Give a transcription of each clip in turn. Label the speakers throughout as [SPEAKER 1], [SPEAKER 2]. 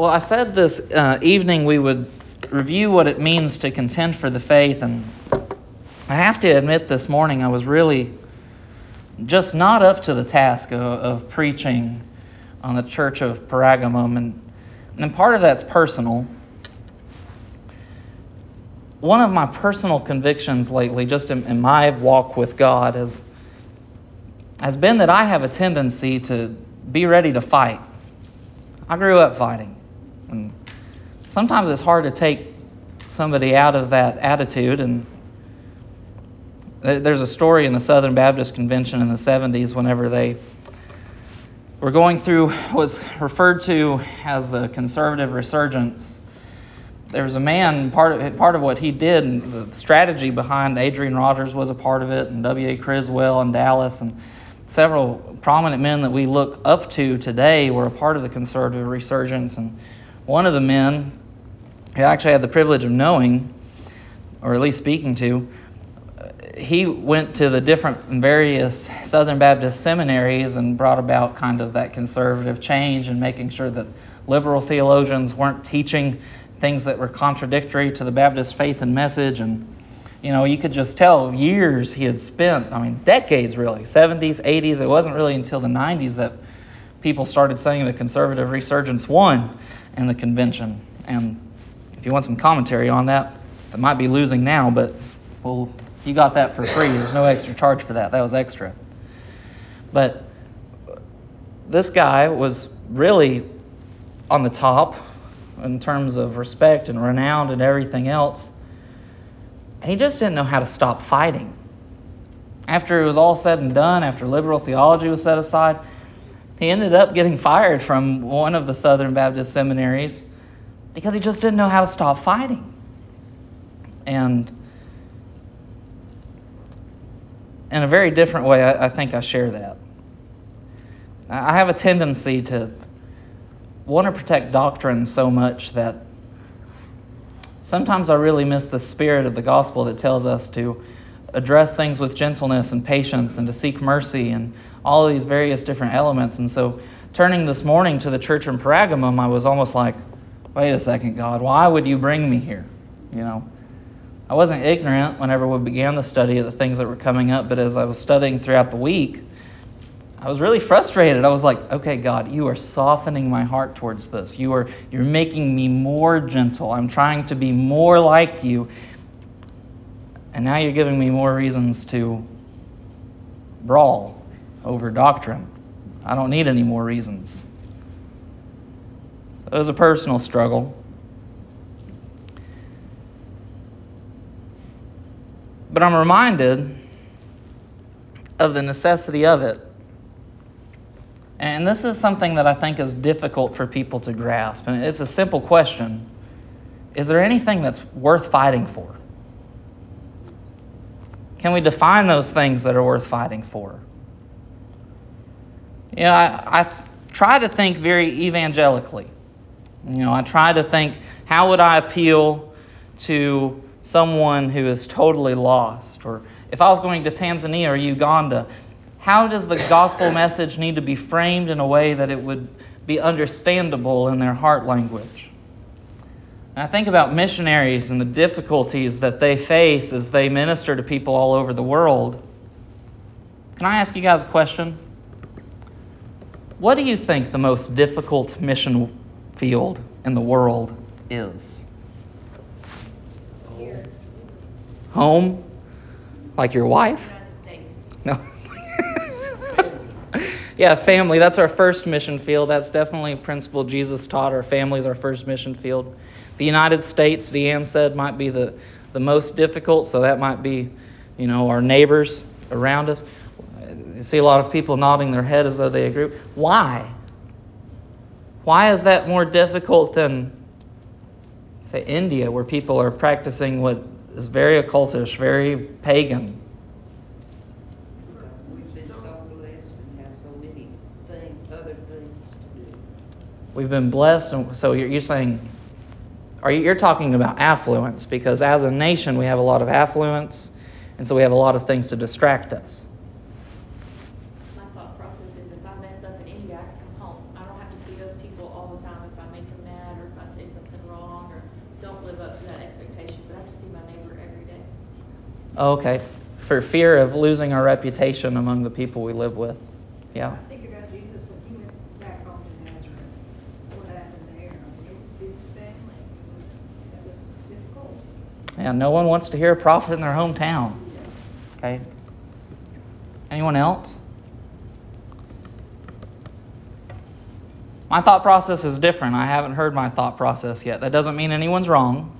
[SPEAKER 1] Well, I said this uh, evening we would review what it means to contend for the faith, and I have to admit this morning I was really just not up to the task of, of preaching on the church of Pergamum, and, and part of that's personal. One of my personal convictions lately, just in, in my walk with God, has, has been that I have a tendency to be ready to fight. I grew up fighting. And sometimes it's hard to take somebody out of that attitude. And there's a story in the Southern Baptist Convention in the 70s whenever they were going through what's referred to as the conservative resurgence. There was a man, part of, part of what he did, and the strategy behind Adrian Rogers was a part of it, and W.A. Criswell and Dallas, and several prominent men that we look up to today were a part of the conservative resurgence. And one of the men who actually had the privilege of knowing, or at least speaking to, uh, he went to the different various Southern Baptist seminaries and brought about kind of that conservative change and making sure that liberal theologians weren't teaching things that were contradictory to the Baptist faith and message. And, you know, you could just tell years he had spent, I mean, decades really, 70s, 80s. It wasn't really until the 90s that people started saying the conservative resurgence won in the convention. And if you want some commentary on that, I might be losing now, but well, you got that for free. There's no extra charge for that. That was extra. But this guy was really on the top in terms of respect and renown and everything else. And he just didn't know how to stop fighting. After it was all said and done, after liberal theology was set aside, he ended up getting fired from one of the Southern Baptist seminaries because he just didn't know how to stop fighting. And in a very different way, I, I think I share that. I have a tendency to want to protect doctrine so much that sometimes I really miss the spirit of the gospel that tells us to address things with gentleness and patience and to seek mercy and all these various different elements. And so, turning this morning to the church in Pergamum, I was almost like, wait a second, God, why would you bring me here? You know, I wasn't ignorant whenever we began the study of the things that were coming up, but as I was studying throughout the week, I was really frustrated. I was like, okay, God, you are softening my heart towards this. You are you're making me more gentle. I'm trying to be more like you. And now you're giving me more reasons to brawl over doctrine. I don't need any more reasons. It was a personal struggle. But I'm reminded of the necessity of it. And this is something that I think is difficult for people to grasp. And it's a simple question Is there anything that's worth fighting for? Can we define those things that are worth fighting for? You know, I, I try to think very evangelically. You know, I try to think, how would I appeal to someone who is totally lost? Or if I was going to Tanzania or Uganda, how does the gospel message need to be framed in a way that it would be understandable in their heart language? And I think about missionaries and the difficulties that they face as they minister to people all over the world. Can I ask you guys a question? What do you think the most difficult mission field in the world is?
[SPEAKER 2] Here.
[SPEAKER 1] Home? Like your wife? No. yeah, family. That's our first mission field. That's definitely a principle Jesus taught. Our family is our first mission field. The United States, Deanne said, might be the, the most difficult, so that might be, you know, our neighbors around us. You see a lot of people nodding their head as though they agree. Why? Why is that more difficult than, say, India, where people are practicing what is very occultish, very pagan?
[SPEAKER 3] Because we've been so blessed and have so many things, other things to do.
[SPEAKER 1] We've been blessed, and so you're, you're saying, are you, you're talking about affluence because as a nation we have a lot of affluence, and so we have a lot of things to distract us.
[SPEAKER 2] My thought process is if I messed up in India, I can come home. I don't have to see those those people all the time if I make them mad or if I say something wrong or don't live up to that expectation. But I just see my neighbor every day.
[SPEAKER 1] Okay. For fear of losing our reputation among the people we live with. Yeah.
[SPEAKER 4] I think about Jesus when he went back home to Nazareth. What happened there? I mean, it was his family. It was, that was difficult.
[SPEAKER 1] Yeah, no one wants to hear a prophet in their hometown. Okay. Anyone else? My thought process is different. I haven't heard my thought process yet. That doesn't mean anyone's wrong.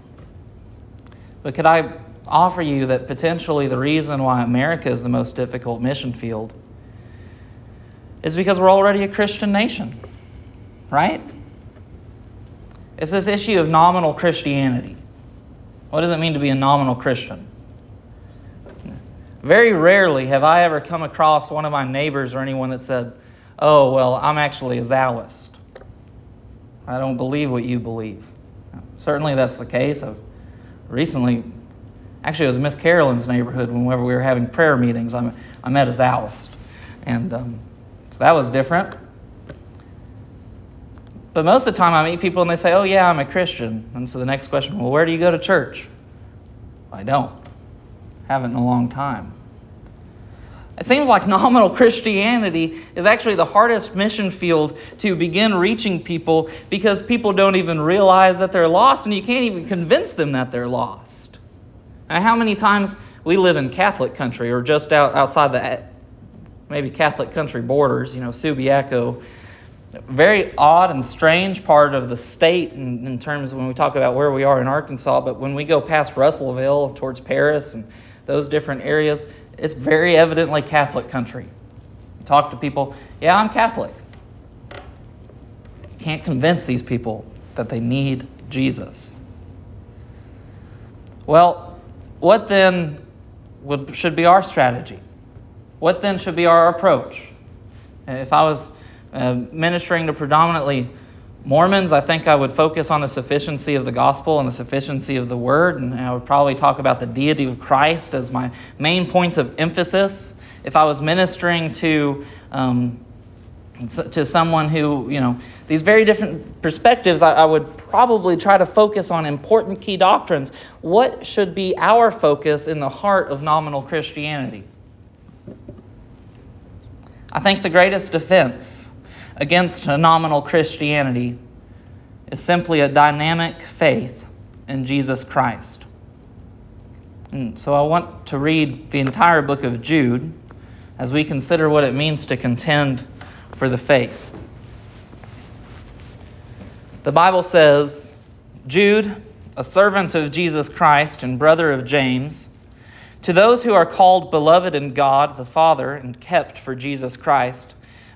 [SPEAKER 1] But could I offer you that potentially the reason why America is the most difficult mission field is because we're already a Christian nation, right? It's this issue of nominal Christianity. What does it mean to be a nominal Christian? Very rarely have I ever come across one of my neighbors or anyone that said, Oh, well, I'm actually a Zalist. I don't believe what you believe. Certainly that's the case. I've recently, actually, it was Miss Carolyn's neighborhood whenever we were having prayer meetings. I, I met a Zalist. And um, so that was different. But most of the time, I meet people and they say, Oh, yeah, I'm a Christian. And so the next question, Well, where do you go to church? I don't. Haven't in a long time. It seems like nominal Christianity is actually the hardest mission field to begin reaching people because people don't even realize that they're lost and you can't even convince them that they're lost. Now, how many times we live in Catholic country or just out, outside the maybe Catholic country borders, you know, Subiaco, very odd and strange part of the state in, in terms of when we talk about where we are in Arkansas, but when we go past Russellville towards Paris and those different areas, it's very evidently Catholic country. Talk to people, yeah, I'm Catholic. Can't convince these people that they need Jesus. Well, what then would, should be our strategy? What then should be our approach? If I was uh, ministering to predominantly Mormons, I think I would focus on the sufficiency of the gospel and the sufficiency of the word, and I would probably talk about the deity of Christ as my main points of emphasis. If I was ministering to um, to someone who, you know, these very different perspectives, I, I would probably try to focus on important key doctrines. What should be our focus in the heart of nominal Christianity? I think the greatest defense against a nominal Christianity is simply a dynamic faith in Jesus Christ. And so I want to read the entire book of Jude as we consider what it means to contend for the faith. The Bible says, Jude, a servant of Jesus Christ and brother of James, to those who are called beloved in God the Father and kept for Jesus Christ,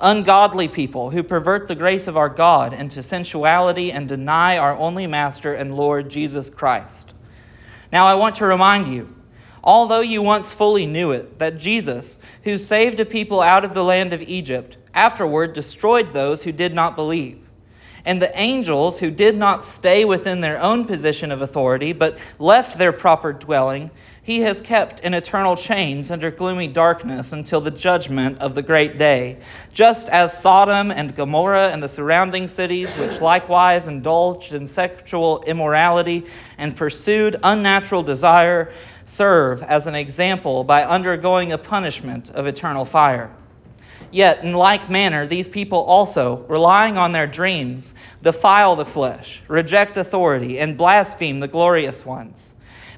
[SPEAKER 1] ungodly people who pervert the grace of our God into sensuality and deny our only Master and Lord Jesus Christ. Now I want to remind you, although you once fully knew it, that Jesus, who saved a people out of the land of Egypt, afterward destroyed those who did not believe. And the angels who did not stay within their own position of authority, but left their proper dwelling, he has kept in eternal chains under gloomy darkness until the judgment of the great day. Just as Sodom and Gomorrah and the surrounding cities, which likewise indulged in sexual immorality and pursued unnatural desire, serve as an example by undergoing a punishment of eternal fire. Yet, in like manner, these people also, relying on their dreams, defile the flesh, reject authority, and blaspheme the glorious ones.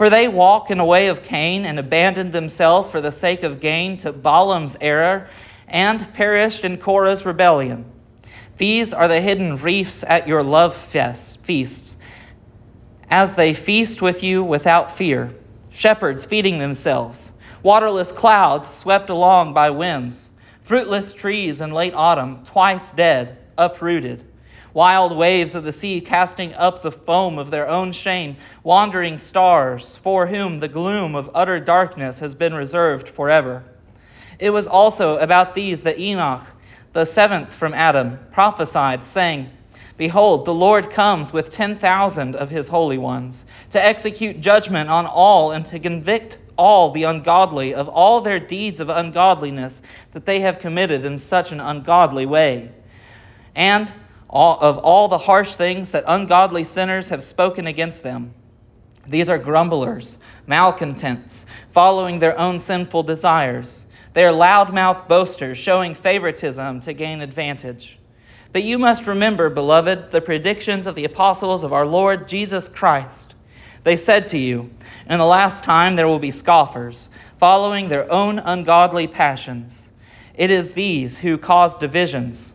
[SPEAKER 1] For they walk in the way of Cain and abandon themselves for the sake of gain to Balaam's error and perished in Korah's rebellion. These are the hidden reefs at your love feasts, as they feast with you without fear, shepherds feeding themselves, waterless clouds swept along by winds, fruitless trees in late autumn, twice dead, uprooted wild waves of the sea casting up the foam of their own shame, wandering stars, for whom the gloom of utter darkness has been reserved forever. It was also about these that Enoch, the seventh from Adam, prophesied, saying, Behold, the Lord comes with ten thousand of his holy ones, to execute judgment on all and to convict all the ungodly of all their deeds of ungodliness that they have committed in such an ungodly way. And all, of all the harsh things that ungodly sinners have spoken against them. These are grumblers, malcontents, following their own sinful desires. They are loudmouth boasters, showing favoritism to gain advantage. But you must remember, beloved, the predictions of the apostles of our Lord Jesus Christ. They said to you, In the last time there will be scoffers, following their own ungodly passions. It is these who cause divisions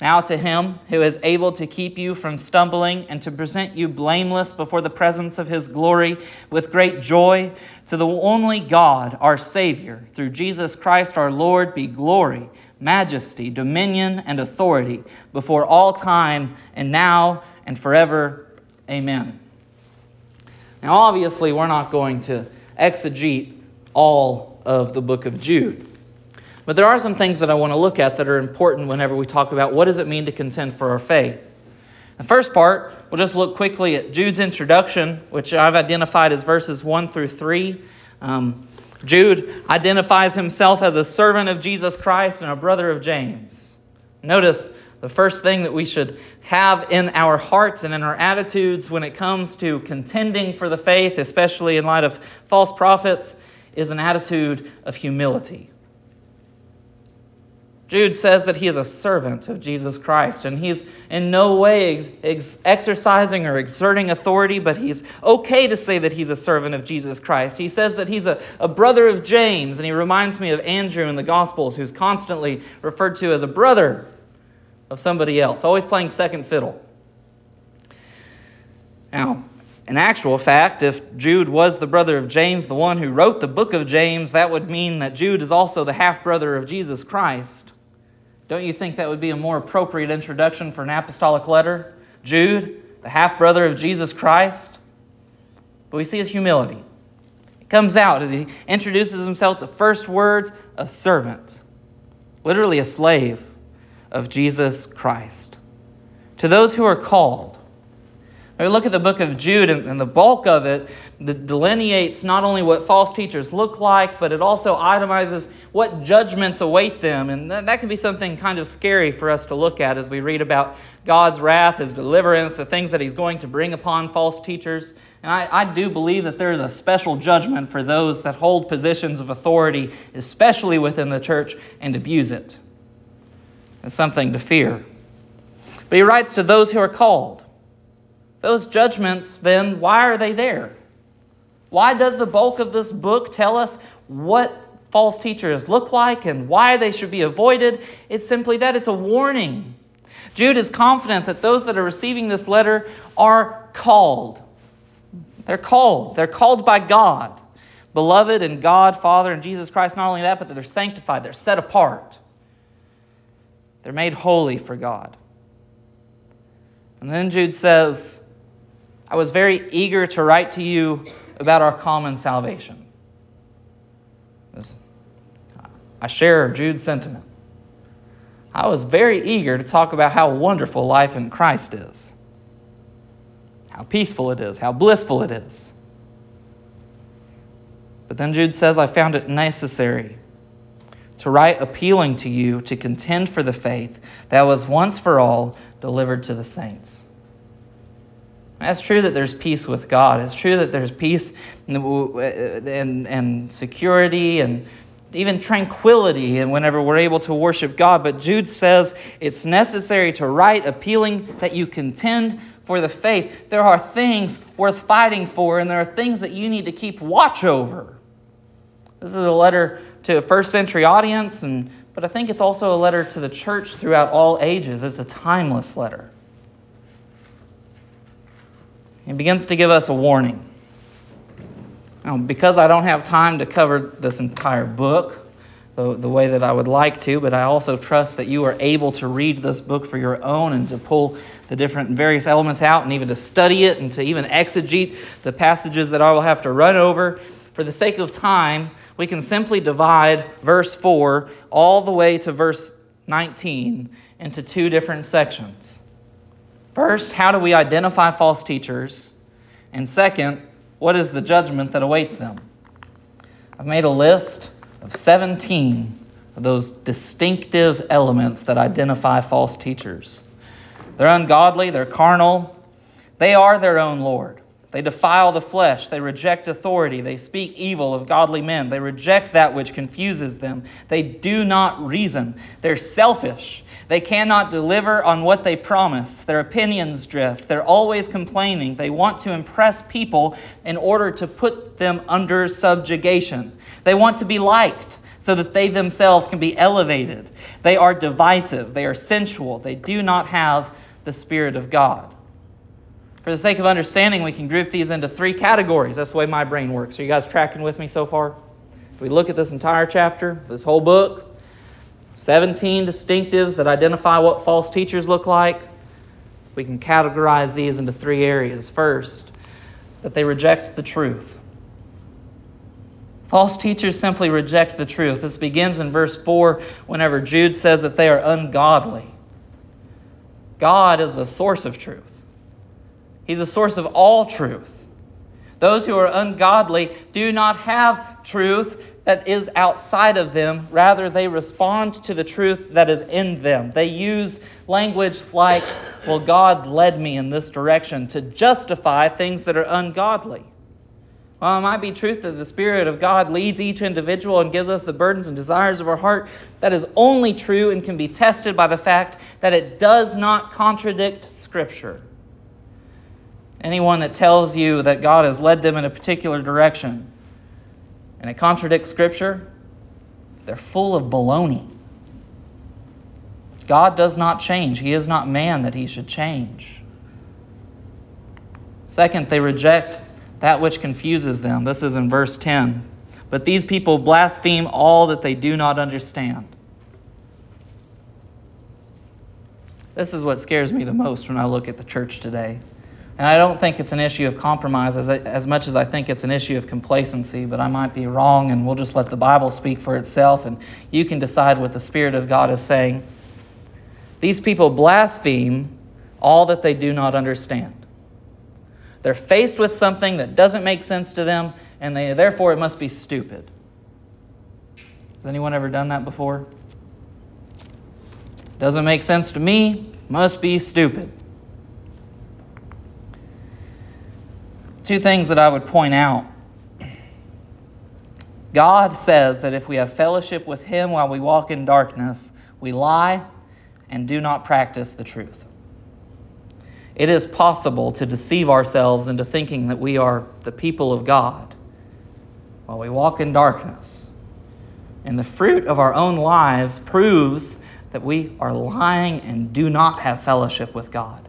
[SPEAKER 1] Now to him who is able to keep you from stumbling and to present you blameless before the presence of his glory with great joy, to the only God, our Savior, through Jesus Christ our Lord, be glory, majesty, dominion, and authority before all time and now and forever. Amen. Now, obviously, we're not going to exegete all of the book of Jude. But there are some things that I want to look at that are important whenever we talk about what does it mean to contend for our faith. The first part, we'll just look quickly at Jude's introduction, which I've identified as verses 1 through 3. Um, Jude identifies himself as a servant of Jesus Christ and a brother of James. Notice the first thing that we should have in our hearts and in our attitudes when it comes to contending for the faith, especially in light of false prophets, is an attitude of humility. Jude says that he is a servant of Jesus Christ, and he's in no way ex- ex- exercising or exerting authority, but he's okay to say that he's a servant of Jesus Christ. He says that he's a, a brother of James, and he reminds me of Andrew in the Gospels, who's constantly referred to as a brother of somebody else, always playing second fiddle. Now, in actual fact, if Jude was the brother of James, the one who wrote the book of James, that would mean that Jude is also the half brother of Jesus Christ. Don't you think that would be a more appropriate introduction for an apostolic letter? Jude, the half brother of Jesus Christ. But we see his humility. It comes out as he introduces himself, the first words, a servant, literally a slave of Jesus Christ. To those who are called, we look at the book of Jude, and, the bulk of it delineates not only what false teachers look like, but it also itemizes what judgments await them. And that, that can be something kind of scary for us to look at as we read about God's wrath, His deliverance, the things that He's going to bring upon false teachers. And I, I do believe that there is a special judgment for those that hold positions of authority, especially within the church, and abuse it. It's something to fear. But he writes to those who are called. Those judgments, then, why are they there? Why does the bulk of this book tell us what false teachers look like and why they should be avoided? It's simply that it's a warning. Jude is confident that those that are receiving this letter are called. They're called. They're called by God. Beloved in God, Father, and Jesus Christ. Not only that, but they're sanctified. They're set apart. They're made holy for God. And then Jude says, I was very eager to write to you about our common salvation. I share Jude's sentiment. I was very eager to talk about how wonderful life in Christ is, how peaceful it is, how blissful it is. But then Jude says, I found it necessary to write appealing to you to contend for the faith that was once for all delivered to the saints. It's true that there's peace with God. It's true that there's peace and, and, and security and even tranquility and whenever we're able to worship God. But Jude says it's necessary to write appealing that you contend for the faith. There are things worth fighting for, and there are things that you need to keep watch over. This is a letter to a first century audience, and, but I think it's also a letter to the church throughout all ages. It's a timeless letter. He begins to give us a warning. Now, because I don't have time to cover this entire book the, the way that I would like to, but I also trust that you are able to read this book for your own and to pull the different various elements out and even to study it and to even exegete the passages that I will have to run over. For the sake of time, we can simply divide verse 4 all the way to verse 19 into two different sections. First, how do we identify false teachers? And second, what is the judgment that awaits them? I've made a list of 17 of those distinctive elements that identify false teachers. They're ungodly, they're carnal, they are their own Lord. They defile the flesh. They reject authority. They speak evil of godly men. They reject that which confuses them. They do not reason. They're selfish. They cannot deliver on what they promise. Their opinions drift. They're always complaining. They want to impress people in order to put them under subjugation. They want to be liked so that they themselves can be elevated. They are divisive. They are sensual. They do not have the Spirit of God. For the sake of understanding, we can group these into three categories. That's the way my brain works. Are you guys tracking with me so far? If we look at this entire chapter, this whole book, 17 distinctives that identify what false teachers look like. We can categorize these into three areas. First, that they reject the truth. False teachers simply reject the truth. This begins in verse 4 whenever Jude says that they are ungodly. God is the source of truth, He's the source of all truth. Those who are ungodly do not have truth that is outside of them. Rather, they respond to the truth that is in them. They use language like, well, God led me in this direction to justify things that are ungodly. Well, it might be truth that the Spirit of God leads each individual and gives us the burdens and desires of our heart. That is only true and can be tested by the fact that it does not contradict Scripture. Anyone that tells you that God has led them in a particular direction and it contradicts Scripture, they're full of baloney. God does not change. He is not man that he should change. Second, they reject that which confuses them. This is in verse 10. But these people blaspheme all that they do not understand. This is what scares me the most when I look at the church today. And I don't think it's an issue of compromise as, as much as I think it's an issue of complacency, but I might be wrong, and we'll just let the Bible speak for itself, and you can decide what the Spirit of God is saying. These people blaspheme all that they do not understand. They're faced with something that doesn't make sense to them, and they, therefore it must be stupid. Has anyone ever done that before? Doesn't make sense to me, must be stupid. Two things that I would point out. God says that if we have fellowship with Him while we walk in darkness, we lie and do not practice the truth. It is possible to deceive ourselves into thinking that we are the people of God while we walk in darkness. And the fruit of our own lives proves that we are lying and do not have fellowship with God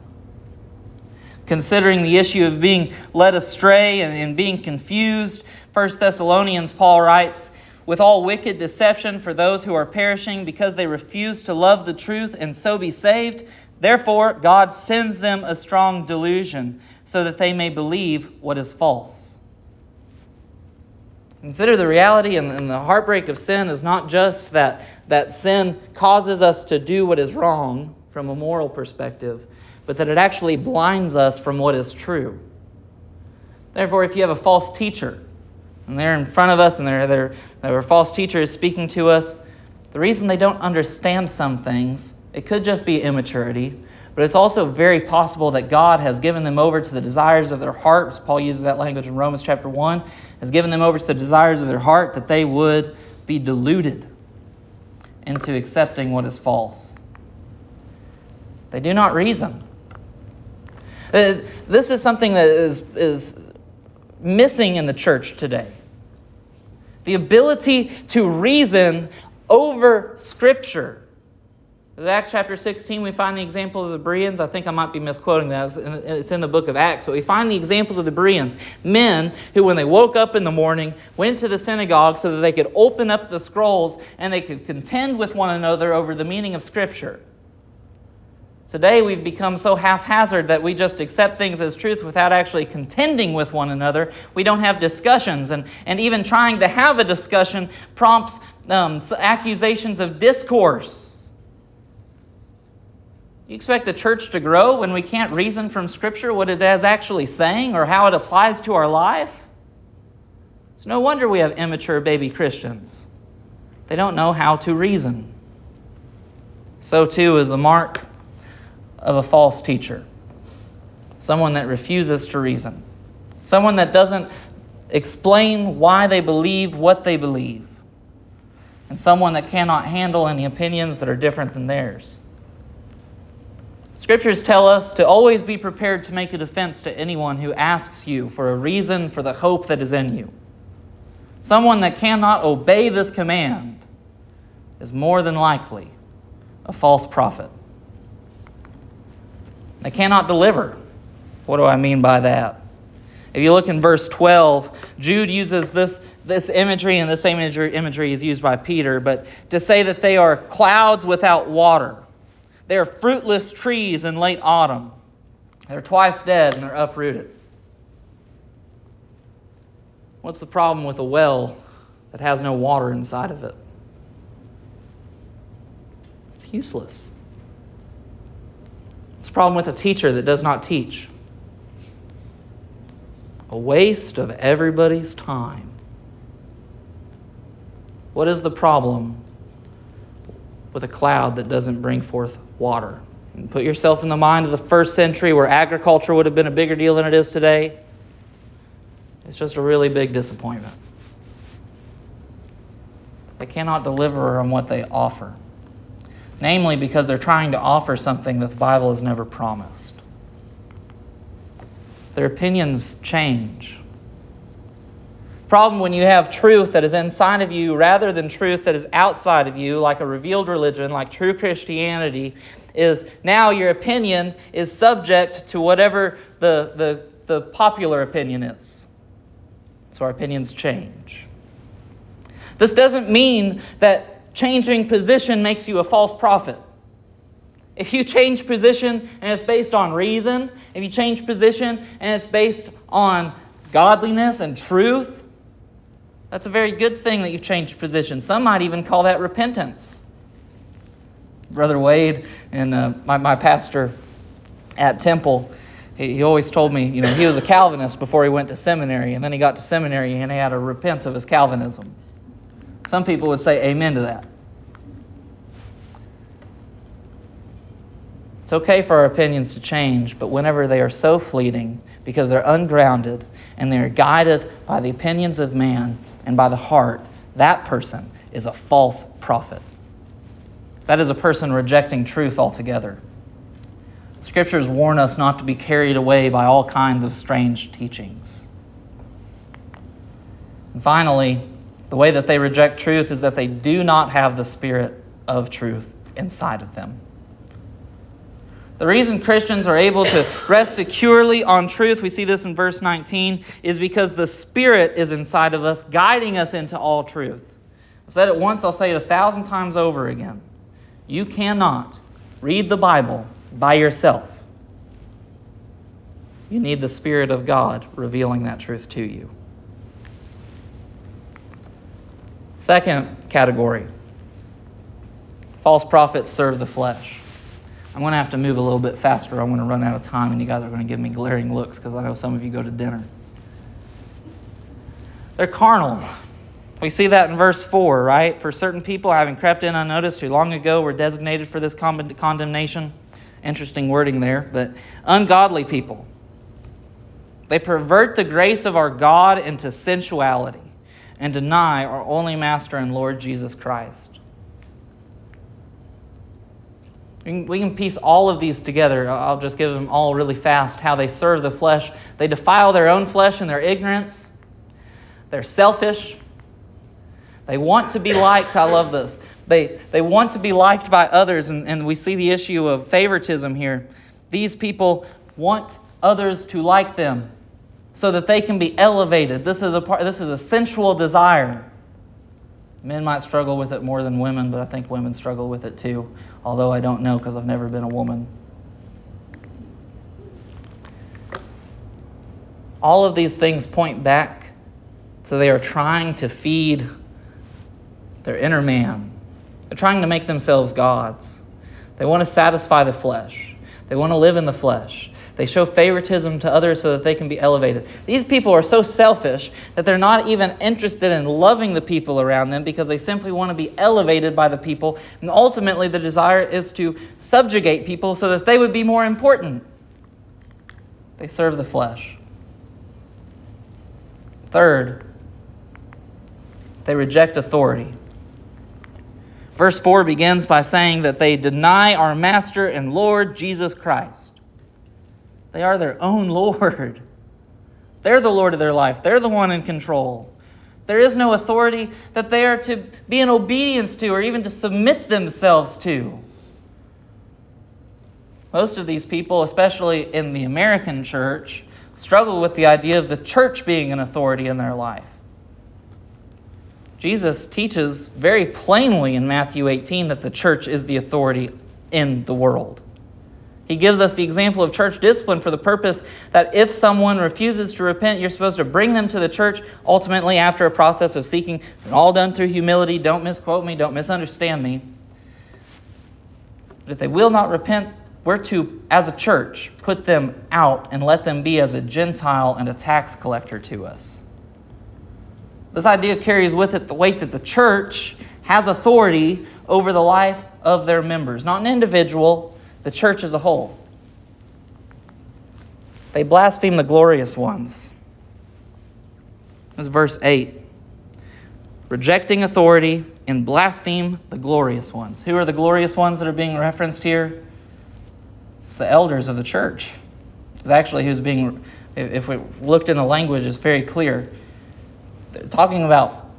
[SPEAKER 1] considering the issue of being led astray and, and being confused. 1 Thessalonians, Paul writes, with all wicked deception for those who are perishing because they refuse to love the truth and so be saved. Therefore, God sends them a strong delusion so that they may believe what is false. Consider the reality and, and the heartbreak of sin is not just that, that sin causes us to do what is wrong from a moral perspective, but that it actually blinds us from what is true. Therefore, if you have a false teacher, and they're in front of us, and they're, they're, their false teacher is speaking to us, the The reason they don't understand some things, it could just be immaturity, but it's also very possible that God has given them over to the desires of their hearts. Paul uses that language in Romans chapter 1, has given them over to the desires of their heart that they would be deluded into accepting what is false. They do not reason. Uh, this is something that is, is missing in the church today. The ability to reason over Scripture. In Acts chapter 16, we find the example of the Bereans. I think I might be misquoting that. It's in the book of Acts. But we find the examples of the Bereans. Men who, when they woke up in the morning, went to the synagogue so that they could open up the scrolls and they could contend with one another over the meaning of Scripture. Today, we've become so haphazard that we just accept things as truth without actually contending with one another. We don't have discussions, and, and even trying to have a discussion prompts um, accusations of discourse. You expect the church to grow when we can't reason from Scripture what it is actually saying or how it applies to our life? It's no wonder we have immature baby Christians. They don't know how to reason. So, too, is the mark of a false teacher, someone that refuses to reason, someone that doesn't explain why they believe what they believe, and someone that cannot handle any opinions that are different than theirs. Scriptures tell us to always be prepared to make a defense to anyone who asks you for a reason for the hope that is in you. Someone that cannot obey this command is more than likely a false prophet. They cannot deliver. What do I mean by that? If you look in verse 12, Jude uses this, this imagery, and the same imagery, imagery is used by Peter, but to say that they are clouds without water. They are fruitless trees in late autumn. They're twice dead and they're uprooted. What's the problem with a well that has no water inside of it? It's useless. It's a problem with a teacher that does not teach. A waste of everybody's time. What is the problem with a cloud that doesn't bring forth water? And put yourself in the mind of the first century where agriculture would have been a bigger deal than it is today. It's just a really big disappointment. They cannot deliver on what they offer namely because they're trying to offer something that the Bible has never promised. Their opinions change. Problem when you have truth that is inside of you rather than truth that is outside of you, like a revealed religion, like true Christianity, is now your opinion is subject to whatever the, the, the popular opinion is. So our opinions change. This doesn't mean that changing position makes you a false prophet. If you change position and it's based on reason, if you change position and it's based on godliness and truth, that's a very good thing that you've changed position. Some might even call that repentance. Brother Wade and uh, my, my pastor at Temple, he, he always told me, you know, he was a Calvinist before he went to seminary, and then he got to seminary and he had to repent of his Calvinism. Some people would say amen to that. It's okay for our opinions to change, but whenever they are so fleeting because they're ungrounded and they're guided by the opinions of man and by the heart, that person is a false prophet. That is a person rejecting truth altogether. Scriptures warn us not to be carried away by all kinds of strange teachings. And finally, the way that they reject truth is that they do not have the spirit of truth inside of them. The reason Christians are able to rest securely on truth, we see this in verse 19, is because the Spirit is inside of us, guiding us into all truth. I said it once, I'll say it a thousand times over again. You cannot read the Bible by yourself. You need the Spirit of God revealing that truth to you. Second category false prophets serve the flesh. I'm going to have to move a little bit faster. I'm going to run out of time, and you guys are going to give me glaring looks because I know some of you go to dinner. They're carnal. We see that in verse 4, right? For certain people, having crept in unnoticed, who long ago were designated for this condemnation. Interesting wording there, but ungodly people. They pervert the grace of our God into sensuality and deny our only Master and Lord Jesus Christ. We can piece all of these together. I'll just give them all really fast how they serve the flesh. They defile their own flesh in their ignorance, they're selfish. They want to be liked. I love this. They, they want to be liked by others, and, and we see the issue of favoritism here. These people want others to like them so that they can be elevated. This is a, part, this is a sensual desire. Men might struggle with it more than women, but I think women struggle with it too, although I don't know because I've never been a woman. All of these things point back to they are trying to feed their inner man. They're trying to make themselves gods. They want to satisfy the flesh. They want to live in the flesh. They show favoritism to others so that they can be elevated. These people are so selfish that they're not even interested in loving the people around them because they simply want to be elevated by the people. And ultimately, the desire is to subjugate people so that they would be more important. They serve the flesh. Third, they reject authority. Verse 4 begins by saying that they deny our Master and Lord Jesus Christ. They are their own Lord. They're the Lord of their life, they're the one in control. There is no authority that they are to be in obedience to or even to submit themselves to. Most of these people, especially in the American church, struggle with the idea of the church being an authority in their life. Jesus teaches very plainly in Matthew 18 that the church is the authority in the world. He gives us the example of church discipline for the purpose that if someone refuses to repent, you're supposed to bring them to the church ultimately after a process of seeking, and all done through humility. Don't misquote me, don't misunderstand me. But if they will not repent, we're to, as a church, put them out and let them be as a Gentile and a tax collector to us. This idea carries with it the weight that the church has authority over the life of their members, not an individual, the church as a whole. They blaspheme the glorious ones. This is verse 8. Rejecting authority and blaspheme the glorious ones. Who are the glorious ones that are being referenced here? It's the elders of the church. It's actually who's being, if we looked in the language, it's very clear talking about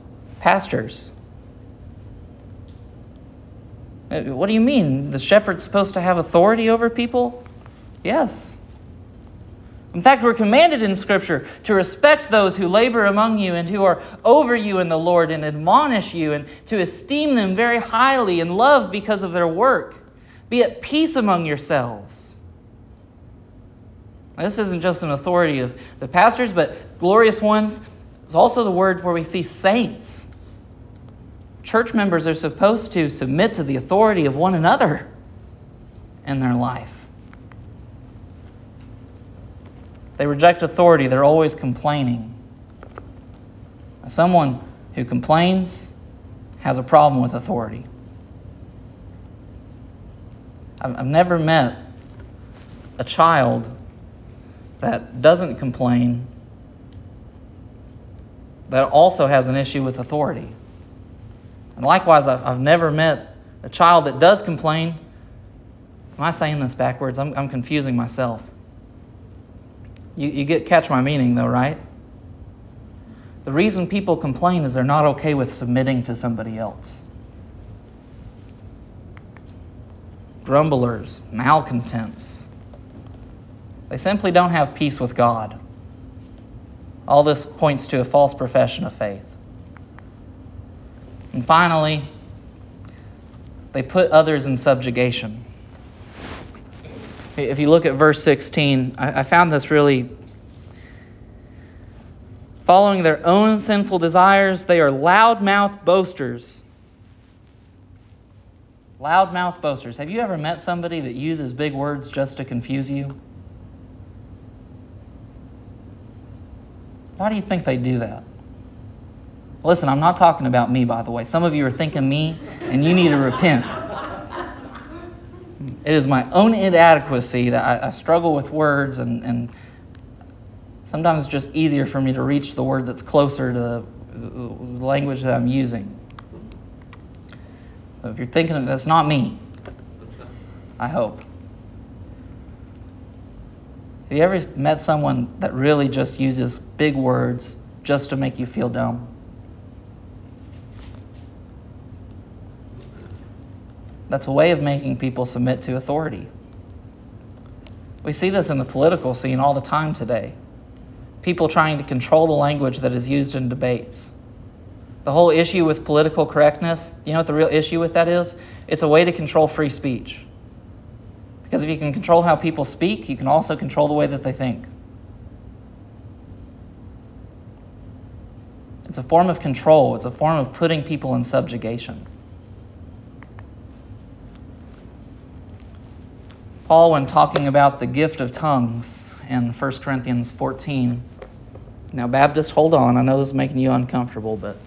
[SPEAKER 1] pastors. Uh, what do you mean? The shepherd's supposed to have authority over people? Yes. In fact, we're commanded in Scripture to respect those who labor among you and who are over you in the Lord and admonish you and to esteem them very highly and love because of their work. Be at peace among yourselves. This isn't just an authority of the pastors, but glorious ones it's also the word where we see saints. Church members are supposed to submit to the authority of one another in their life. They reject authority, they're always complaining. Someone who complains has a problem with authority. I've never met a child that doesn't complain that also has an issue with authority. And likewise, I've never met a child that does complain. Am I saying this backwards? I'm, I'm confusing myself. You, you get catch my meaning though, right? The reason people complain is they're not okay with submitting to somebody else. Grumblers, malcontents. They simply don't have peace with God. All this points to a false profession of faith. And finally, they put others in subjugation. If you look at verse 16, I, found this really. Following their own sinful desires, they are loudmouth boasters. Loudmouth boasters. Have you ever met somebody that uses big words just to confuse you? Why do you think they do that? Listen, I'm not talking about me, by the way. Some of you are thinking me, and you need to repent. It is my own inadequacy that I, I struggle with words, and, and sometimes it's just easier for me to reach the word that's closer to the, language that I'm using. So if you're thinking that's not me, I hope. Have you ever met someone that really just uses big words just to make you feel dumb? That's a way of making people submit to authority. We see this in the political scene all the time today. People trying to control the language that is used in debates. The whole issue with political correctness, you know what the real issue with that is? It's a way to control free speech. Because if you can control how people speak, you can also control the way that they think. It's a form of control, it's a form of putting people in subjugation. Paul, when talking about the gift of tongues in 1 Corinthians 14, now, Baptist, hold on. I know this is making you uncomfortable, but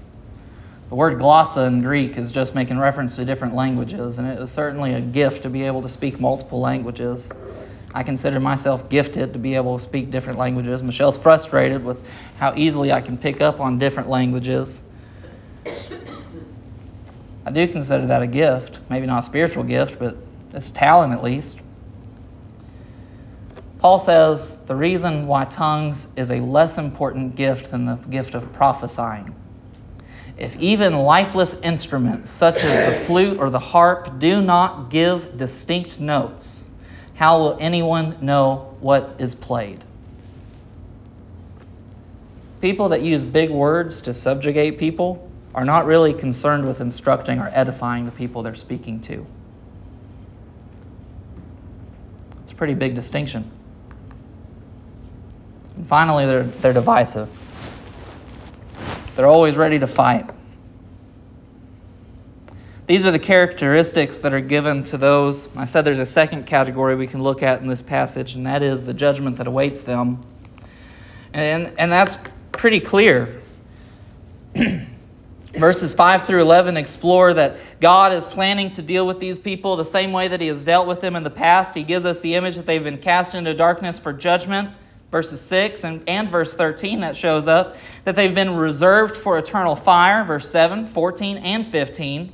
[SPEAKER 1] the word glossa in Greek is just making reference to different languages, and it is certainly a gift to be able to speak multiple languages. I consider myself gifted to be able to speak different languages. Michelle's frustrated with how easily I can pick up on different languages. I do consider that a gift. Maybe not a spiritual gift, but it's a talent at least. Paul says the reason why tongues is a less important gift than the gift of prophesying. If even lifeless instruments such as the flute or the harp do not give distinct notes, how will anyone know what is played? People that use big words to subjugate people are not really concerned with instructing or edifying the people they're speaking to. It's a pretty big distinction. And finally, they're, they're divisive. They're always ready to fight. These are the characteristics that are given to those. I said there's a second category we can look at in this passage, and that is the judgment that awaits them. And, and that's pretty clear. Verses 5 through 11 explore that God is planning to deal with these people the same way that He has dealt with them in the past. He gives us the image that they've been cast into darkness for judgment verses 6 and, and verse 13 that shows up that they've been reserved for eternal fire verse 7 14 and 15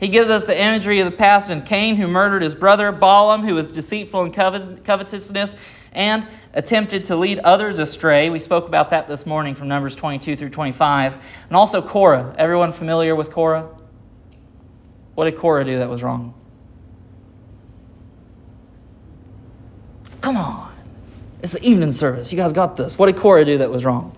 [SPEAKER 1] he gives us the imagery of the past in cain who murdered his brother balaam who was deceitful in covetousness and attempted to lead others astray. We spoke about that this morning from numbers 22 through 25 and also korah. Everyone familiar with korah? What did korah do that was wrong? Come on it's the evening service. You guys got this. What did Korah do that was wrong?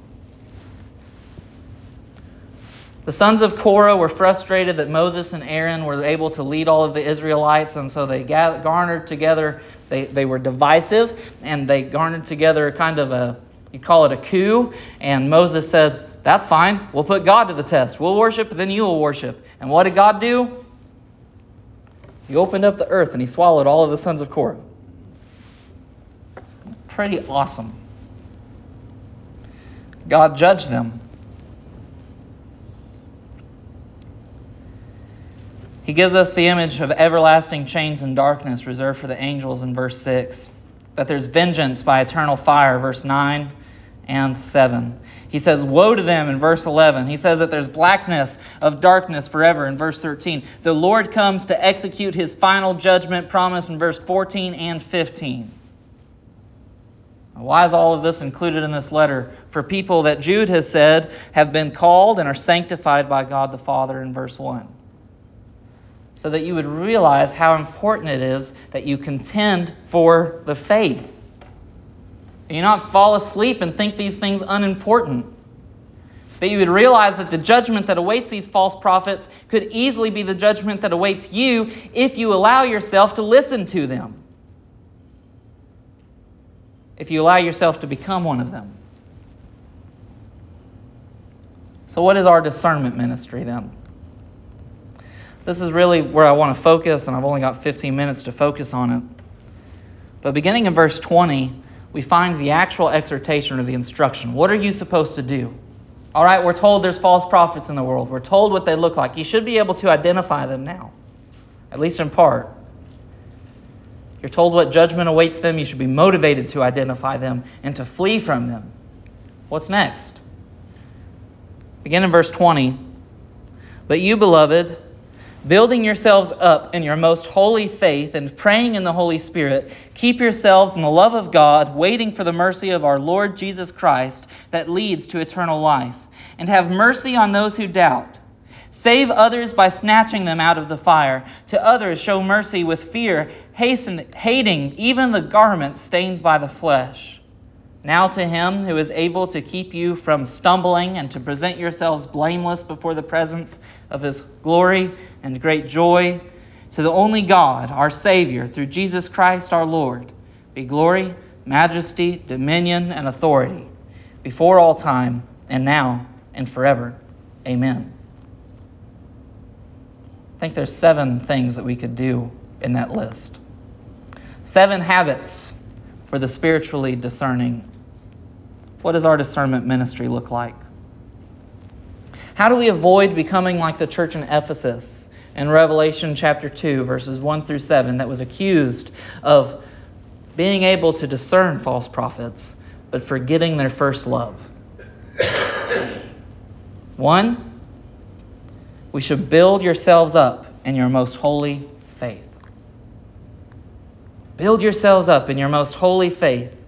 [SPEAKER 1] The sons of Korah were frustrated that Moses and Aaron were able to lead all of the Israelites, and so they garnered together, they, they were divisive, and they garnered together kind of a, you call it a coup, and Moses said, That's fine. We'll put God to the test. We'll worship, then you will worship. And what did God do? He opened up the earth and he swallowed all of the sons of Korah pretty awesome. God judged them. He gives us the image of everlasting chains and darkness reserved for the angels in verse 6. That there's vengeance by eternal fire, verse 9 and 7. He says, Woe to them in verse 11. He says that there's blackness of darkness forever in verse 13. The Lord comes to execute his final judgment promised in verse 14 and 15. Why is all of this included in this letter? For people that Jude has said have been called and are sanctified by God the Father in verse 1. So that you would realize how important it is that you contend for the faith. And you not fall asleep and think these things unimportant. That you would realize that the judgment that awaits these false prophets could easily be the judgment that awaits you if you allow yourself to listen to them if you allow yourself to become one of them. So, what is our discernment ministry then? This is really where I want to focus, and I've only got 15 minutes to focus on it. But beginning in verse 20, we find the actual exhortation or the instruction. What are you supposed to do? All right, we're told there's false prophets in the world. We're told what they look like. You should be able to identify them now, at least in part. You're told what judgment awaits them. You should be motivated to identify them and to flee from them. What's next? Begin in verse 20. But you, beloved, building yourselves up in your most holy faith and praying in the Holy Spirit, keep yourselves in the love of God, waiting for the mercy of our Lord Jesus Christ that leads to eternal life. And have mercy on those who doubt. Save others by snatching them out of the fire. To others, show mercy with fear, hasten, hating even the garment stained by the flesh. Now to him who is able to keep you from stumbling and to present yourselves blameless before the presence of his glory and great joy, to the only God, our Savior, through Jesus Christ our Lord, be glory, majesty, dominion, and authority before all time, and now, and forever. Amen. I think there's seven things that we could do in that list. Seven habits for the spiritually discerning. What does our discernment ministry look like? How do we avoid becoming like the church in Ephesus in Revelation chapter 2, verses 1 through 7, that was accused of being able to discern false prophets, but forgetting their first love? One, we should build yourselves up in your most holy faith. Build yourselves up in your most holy faith.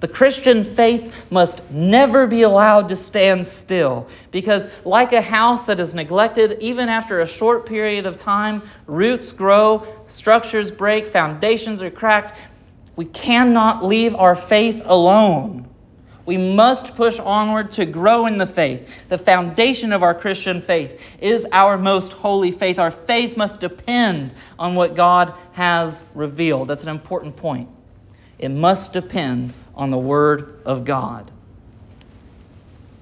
[SPEAKER 1] The Christian faith must never be allowed to stand still because, like a house that is neglected, even after a short period of time, roots grow, structures break, foundations are cracked. We cannot leave our faith alone. We must push onward to grow in the faith. The foundation of our Christian faith is our most holy faith. Our faith must depend on what God has revealed. That's an important point. It must depend on the Word of God.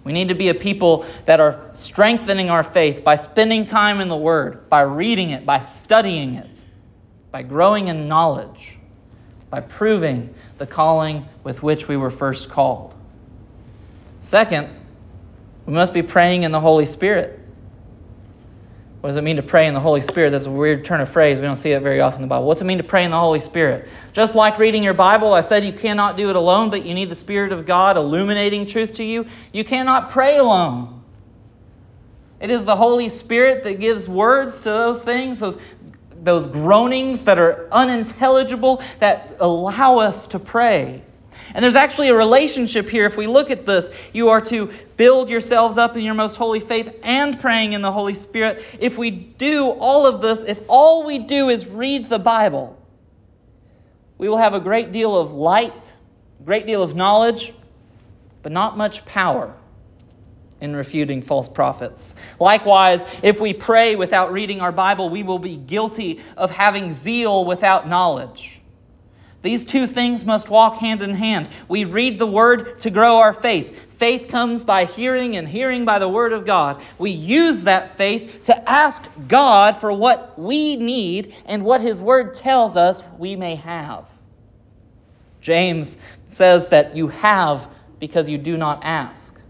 [SPEAKER 1] We need to be a people that are strengthening our faith by spending time in the Word, by reading it, by studying it, by growing in knowledge, by proving the calling with which we were first called. Second, we must be praying in the Holy Spirit. What does it mean to pray in the Holy Spirit? That's a weird turn of phrase. We don't see it very often in the Bible. What's it mean to pray in the Holy Spirit? Just like reading your Bible, I said you cannot do it alone, but you need the Spirit of God illuminating truth to you. You cannot pray alone. It is the Holy Spirit that gives words to those things, those, those groanings that are unintelligible, that allow us to pray. And there's actually a relationship here. If we look at this, you are to build yourselves up in your most holy faith and praying in the Holy Spirit. If we do all of this, if all we do is read the Bible, we will have a great deal of light, great deal of knowledge, but not much power in refuting false prophets. Likewise, if we pray without reading our Bible, we will be guilty of having zeal without knowledge. These two things must walk hand in hand. We read the Word to grow our faith. Faith comes by hearing, and hearing by the Word of God. We use that faith to ask God for what we need and what His Word tells us we may have. James says that you have because you do not ask.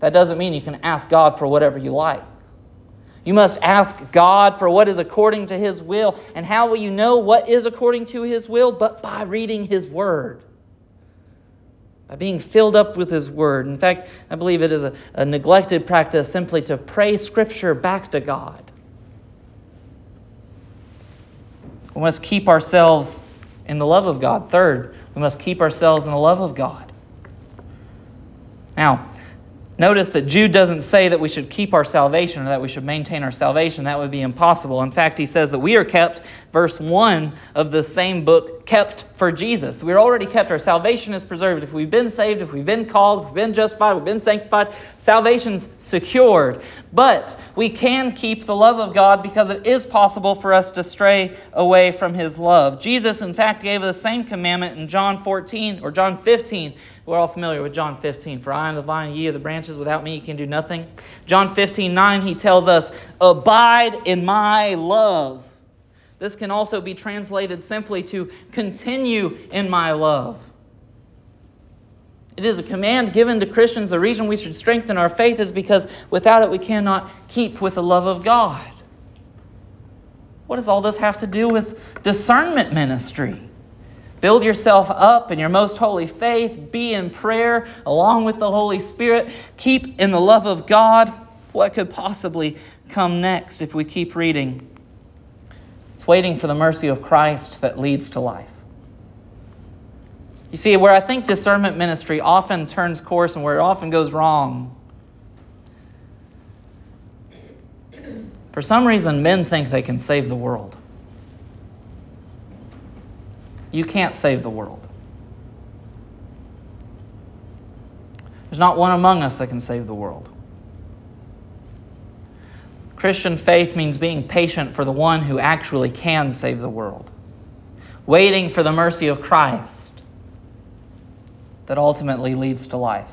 [SPEAKER 1] That doesn't mean you can ask God for whatever you like. You must ask God for what is according to His will. And how will you know what is according to His will? But by reading His Word, by being filled up with His Word. In fact, I believe it is a, a neglected practice simply to pray Scripture back to God. We must keep ourselves in the love of God. Third, we must keep ourselves in the love of God. Now, Notice that Jude doesn't say that we should keep our salvation or that we should maintain our salvation. That would be impossible. In fact, he says that we are kept, verse 1 of the same book, kept for Jesus. We're already kept. Our salvation is preserved. If we've been saved, if we've been called, if we've been justified, we've been sanctified, salvation's secured. But we can keep the love of God because it is possible for us to stray away from his love. Jesus, in fact, gave the same commandment in John 14 or John 15 we're all familiar with John 15. For I am the vine, ye are the branches. Without me, you can do nothing. John 15, 9, he tells us, Abide in my love. This can also be translated simply to continue in my love. It is a command given to Christians. The reason we should strengthen our faith is because without it we cannot keep with the love of God. What does all this have to do with discernment ministry? Build yourself up in your most holy faith. Be in prayer along with the Holy Spirit. Keep in the love of God. What could possibly come next if we keep reading? It's waiting for the mercy of Christ that leads to life. You see, where I think discernment ministry often turns course and where it often goes wrong, for some reason, men think they can save the world. You can't save the world. There's not one among us that can save the world. Christian faith means being patient for the one who actually can save the world, waiting for the mercy of Christ that ultimately leads to life.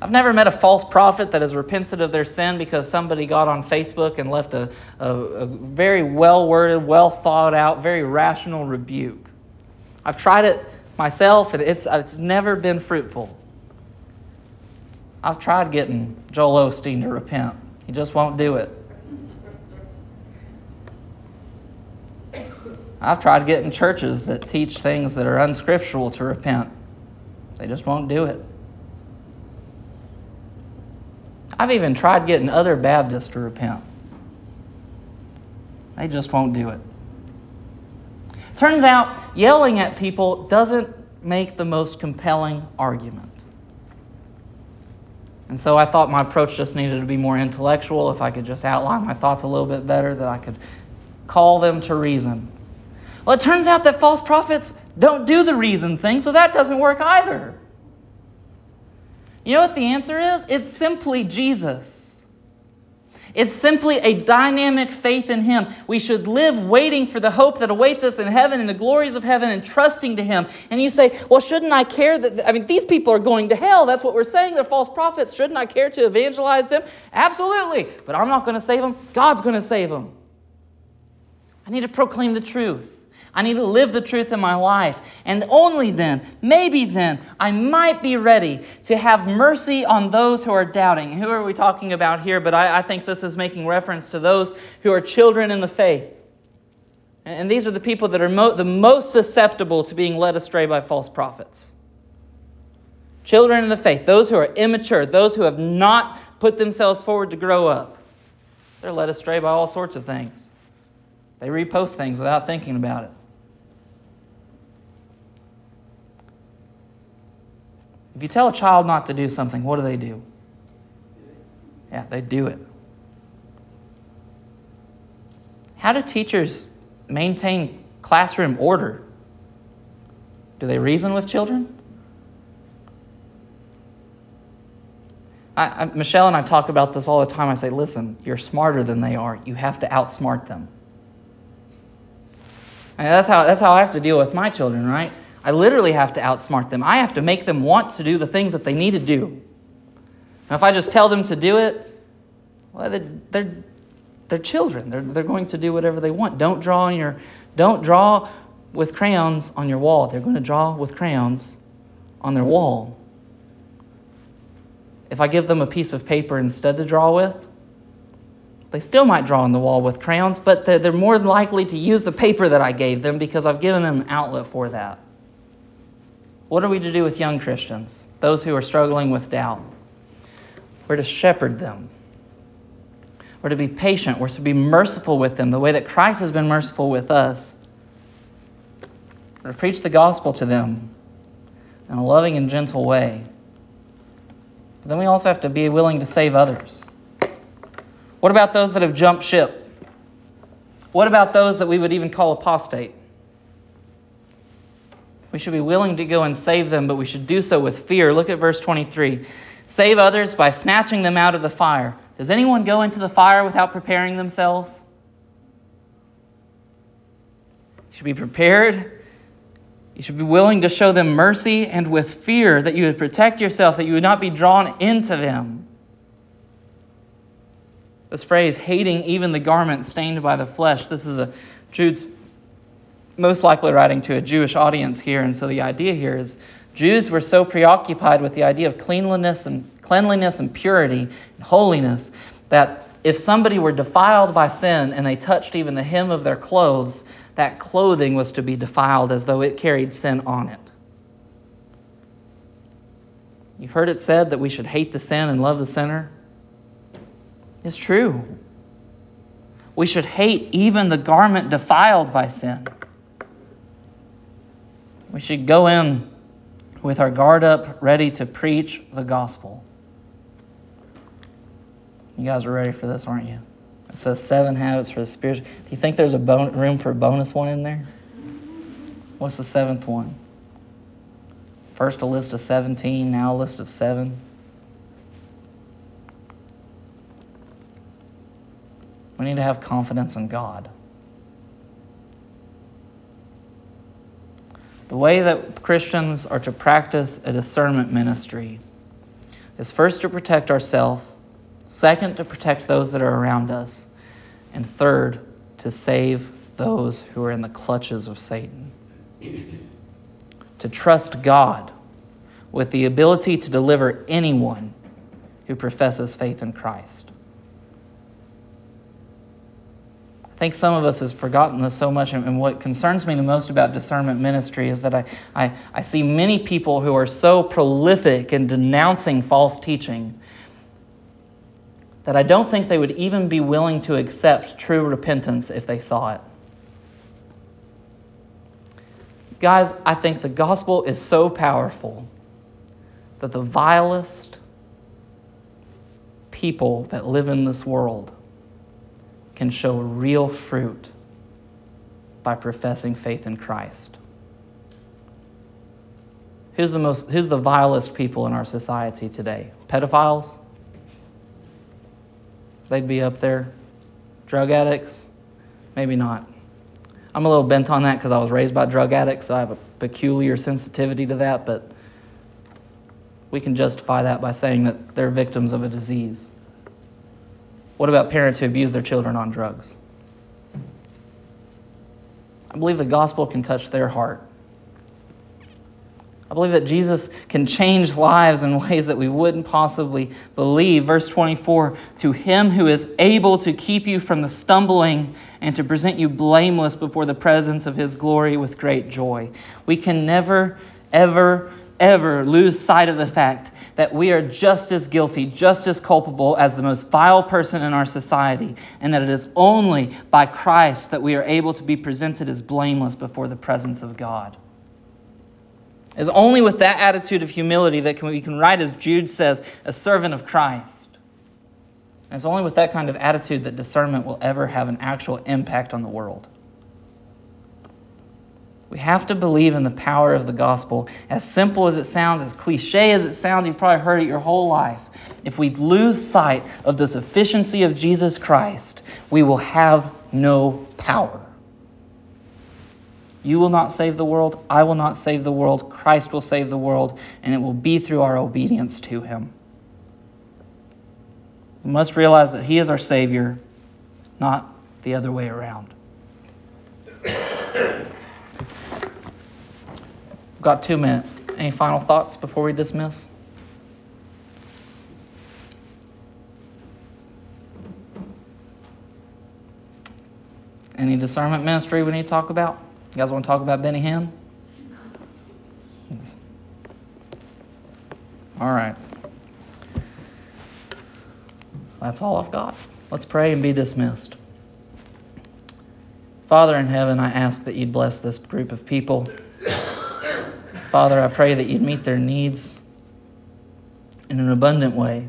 [SPEAKER 1] I've never met a false prophet that has repented of their sin because somebody got on Facebook and left a, a, a very well worded, well thought out, very rational rebuke. I've tried it myself and it's, it's never been fruitful. I've tried getting Joel Osteen to repent, he just won't do it. I've tried getting churches that teach things that are unscriptural to repent. They just won't do it. I've even tried getting other Baptists to repent. They just won't do it. Turns out yelling at people doesn't make the most compelling argument. And so I thought my approach just needed to be more intellectual. If I could just outline my thoughts a little bit better, that I could call them to reason. Well, it turns out that false prophets don't do the reason thing, so that doesn't work either. You know what the answer is? It's simply Jesus. It's simply a dynamic faith in Him. We should live waiting for the hope that awaits us in heaven and the glories of heaven and trusting to Him. And you say, well, shouldn't I care that, I mean, these people are going to hell. That's what we're saying. They're false prophets. Shouldn't I care to evangelize them? Absolutely. But I'm not going to save them. God's going to save them. I need to proclaim the truth. I need to live the truth in my life. And only then, maybe then, I might be ready to have mercy on those who are doubting. Who are we talking about here? But I, I think this is making reference to those who are children in the faith. And these are the people that are mo- the most susceptible to being led astray by false prophets. Children in the faith, those who are immature, those who have not put themselves forward to grow up, they're led astray by all sorts of things. They repost things without thinking about it. If you tell a child not to do something, what do they do? Yeah, they do it. How do teachers maintain classroom order? Do they reason with children? I, I, Michelle and I talk about this all the time. I say, listen, you're smarter than they are. You have to outsmart them. Mean, that's, how, that's how I have to deal with my children, right? I literally have to outsmart them. I have to make them want to do the things that they need to do. Now, if I just tell them to do it, well, they're, they're, they're children. They're, they're going to do whatever they want. Don't draw on your, don't draw with crayons on your wall. They're going to draw with crayons on their wall. If I give them a piece of paper instead to draw with, they still might draw on the wall with crayons, but they're more likely to use the paper that I gave them because I've given them an outlet for that. What are we to do with young Christians, those who are struggling with doubt? We're to shepherd them. We're to be patient. We're to be merciful with them the way that Christ has been merciful with us. We're to preach the gospel to them in a loving and gentle way. But then we also have to be willing to save others. What about those that have jumped ship? What about those that we would even call apostate? We should be willing to go and save them, but we should do so with fear. Look at verse 23. Save others by snatching them out of the fire. Does anyone go into the fire without preparing themselves? You should be prepared. You should be willing to show them mercy and with fear that you would protect yourself, that you would not be drawn into them. This phrase, hating even the garment stained by the flesh, this is a Jude's most likely writing to a Jewish audience here. And so the idea here is Jews were so preoccupied with the idea of cleanliness and cleanliness and purity and holiness that if somebody were defiled by sin and they touched even the hem of their clothes, that clothing was to be defiled as though it carried sin on it. You've heard it said that we should hate the sin and love the sinner. It's true. We should hate even the garment defiled by sin. We should go in with our guard up, ready to preach the gospel. You guys are ready for this, aren't you? It says seven habits for the spirit. Do you think there's a bon- room for a bonus one in there? What's the seventh one? First a list of 17, now a list of seven. We need to have confidence in God. The way that Christians are to practice a discernment ministry is first to protect ourselves, second, to protect those that are around us, and third, to save those who are in the clutches of Satan. to trust God with the ability to deliver anyone who professes faith in Christ. I think some of us has forgotten this so much, and what concerns me the most about discernment ministry is that I, I, I see many people who are so prolific in denouncing false teaching that I don't think they would even be willing to accept true repentance if they saw it. Guys, I think the gospel is so powerful that the vilest people that live in this world can show real fruit by professing faith in Christ. Who's the most who's the vilest people in our society today? Pedophiles? They'd be up there. Drug addicts? Maybe not. I'm a little bent on that because I was raised by drug addicts, so I have a peculiar sensitivity to that, but we can justify that by saying that they're victims of a disease. What about parents who abuse their children on drugs? I believe the gospel can touch their heart. I believe that Jesus can change lives in ways that we wouldn't possibly believe. Verse 24 To him who is able to keep you from the stumbling and to present you blameless before the presence of his glory with great joy. We can never, ever, ever lose sight of the fact that we are just as guilty, just as culpable as the most vile person in our society, and that it is only by Christ that we are able to be presented as blameless before the presence of God. It's only with that attitude of humility that we can write, as Jude says, a servant of Christ. And it's only with that kind of attitude that discernment will ever have an actual impact on the world. We have to believe in the power of the gospel. As simple as it sounds, as cliche as it sounds, you've probably heard it your whole life. If we lose sight of the sufficiency of Jesus Christ, we will have no power. You will not save the world. I will not save the world. Christ will save the world, and it will be through our obedience to Him. We must realize that He is our Savior, not the other way around. Got two minutes. Any final thoughts before we dismiss? Any discernment ministry we need to talk about? You guys want to talk about Benny Hinn? All right. That's all I've got. Let's pray and be dismissed. Father in heaven, I ask that you'd bless this group of people. Father, I pray that you'd meet their needs in an abundant way.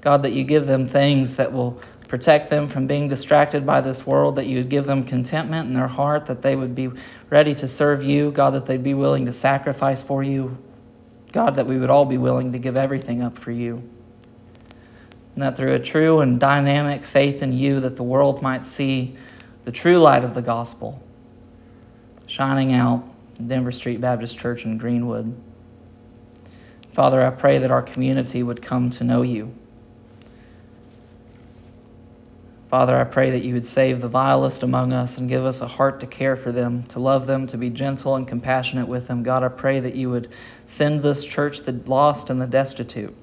[SPEAKER 1] God, that you give them things that will protect them from being distracted by this world, that you would give them contentment in their heart, that they would be ready to serve you, God, that they'd be willing to sacrifice for you, God, that we would all be willing to give everything up for you. And that through a true and dynamic faith in you, that the world might see the true light of the gospel shining out Denver Street Baptist Church in Greenwood. Father, I pray that our community would come to know you Father, I pray that you would save the vilest among us and give us a heart to care for them, to love them, to be gentle and compassionate with them. God, I pray that you would send this church the lost and the destitute,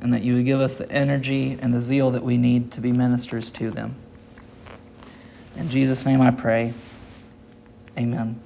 [SPEAKER 1] and that you would give us the energy and the zeal that we need to be ministers to them. In Jesus' name I pray. Amen.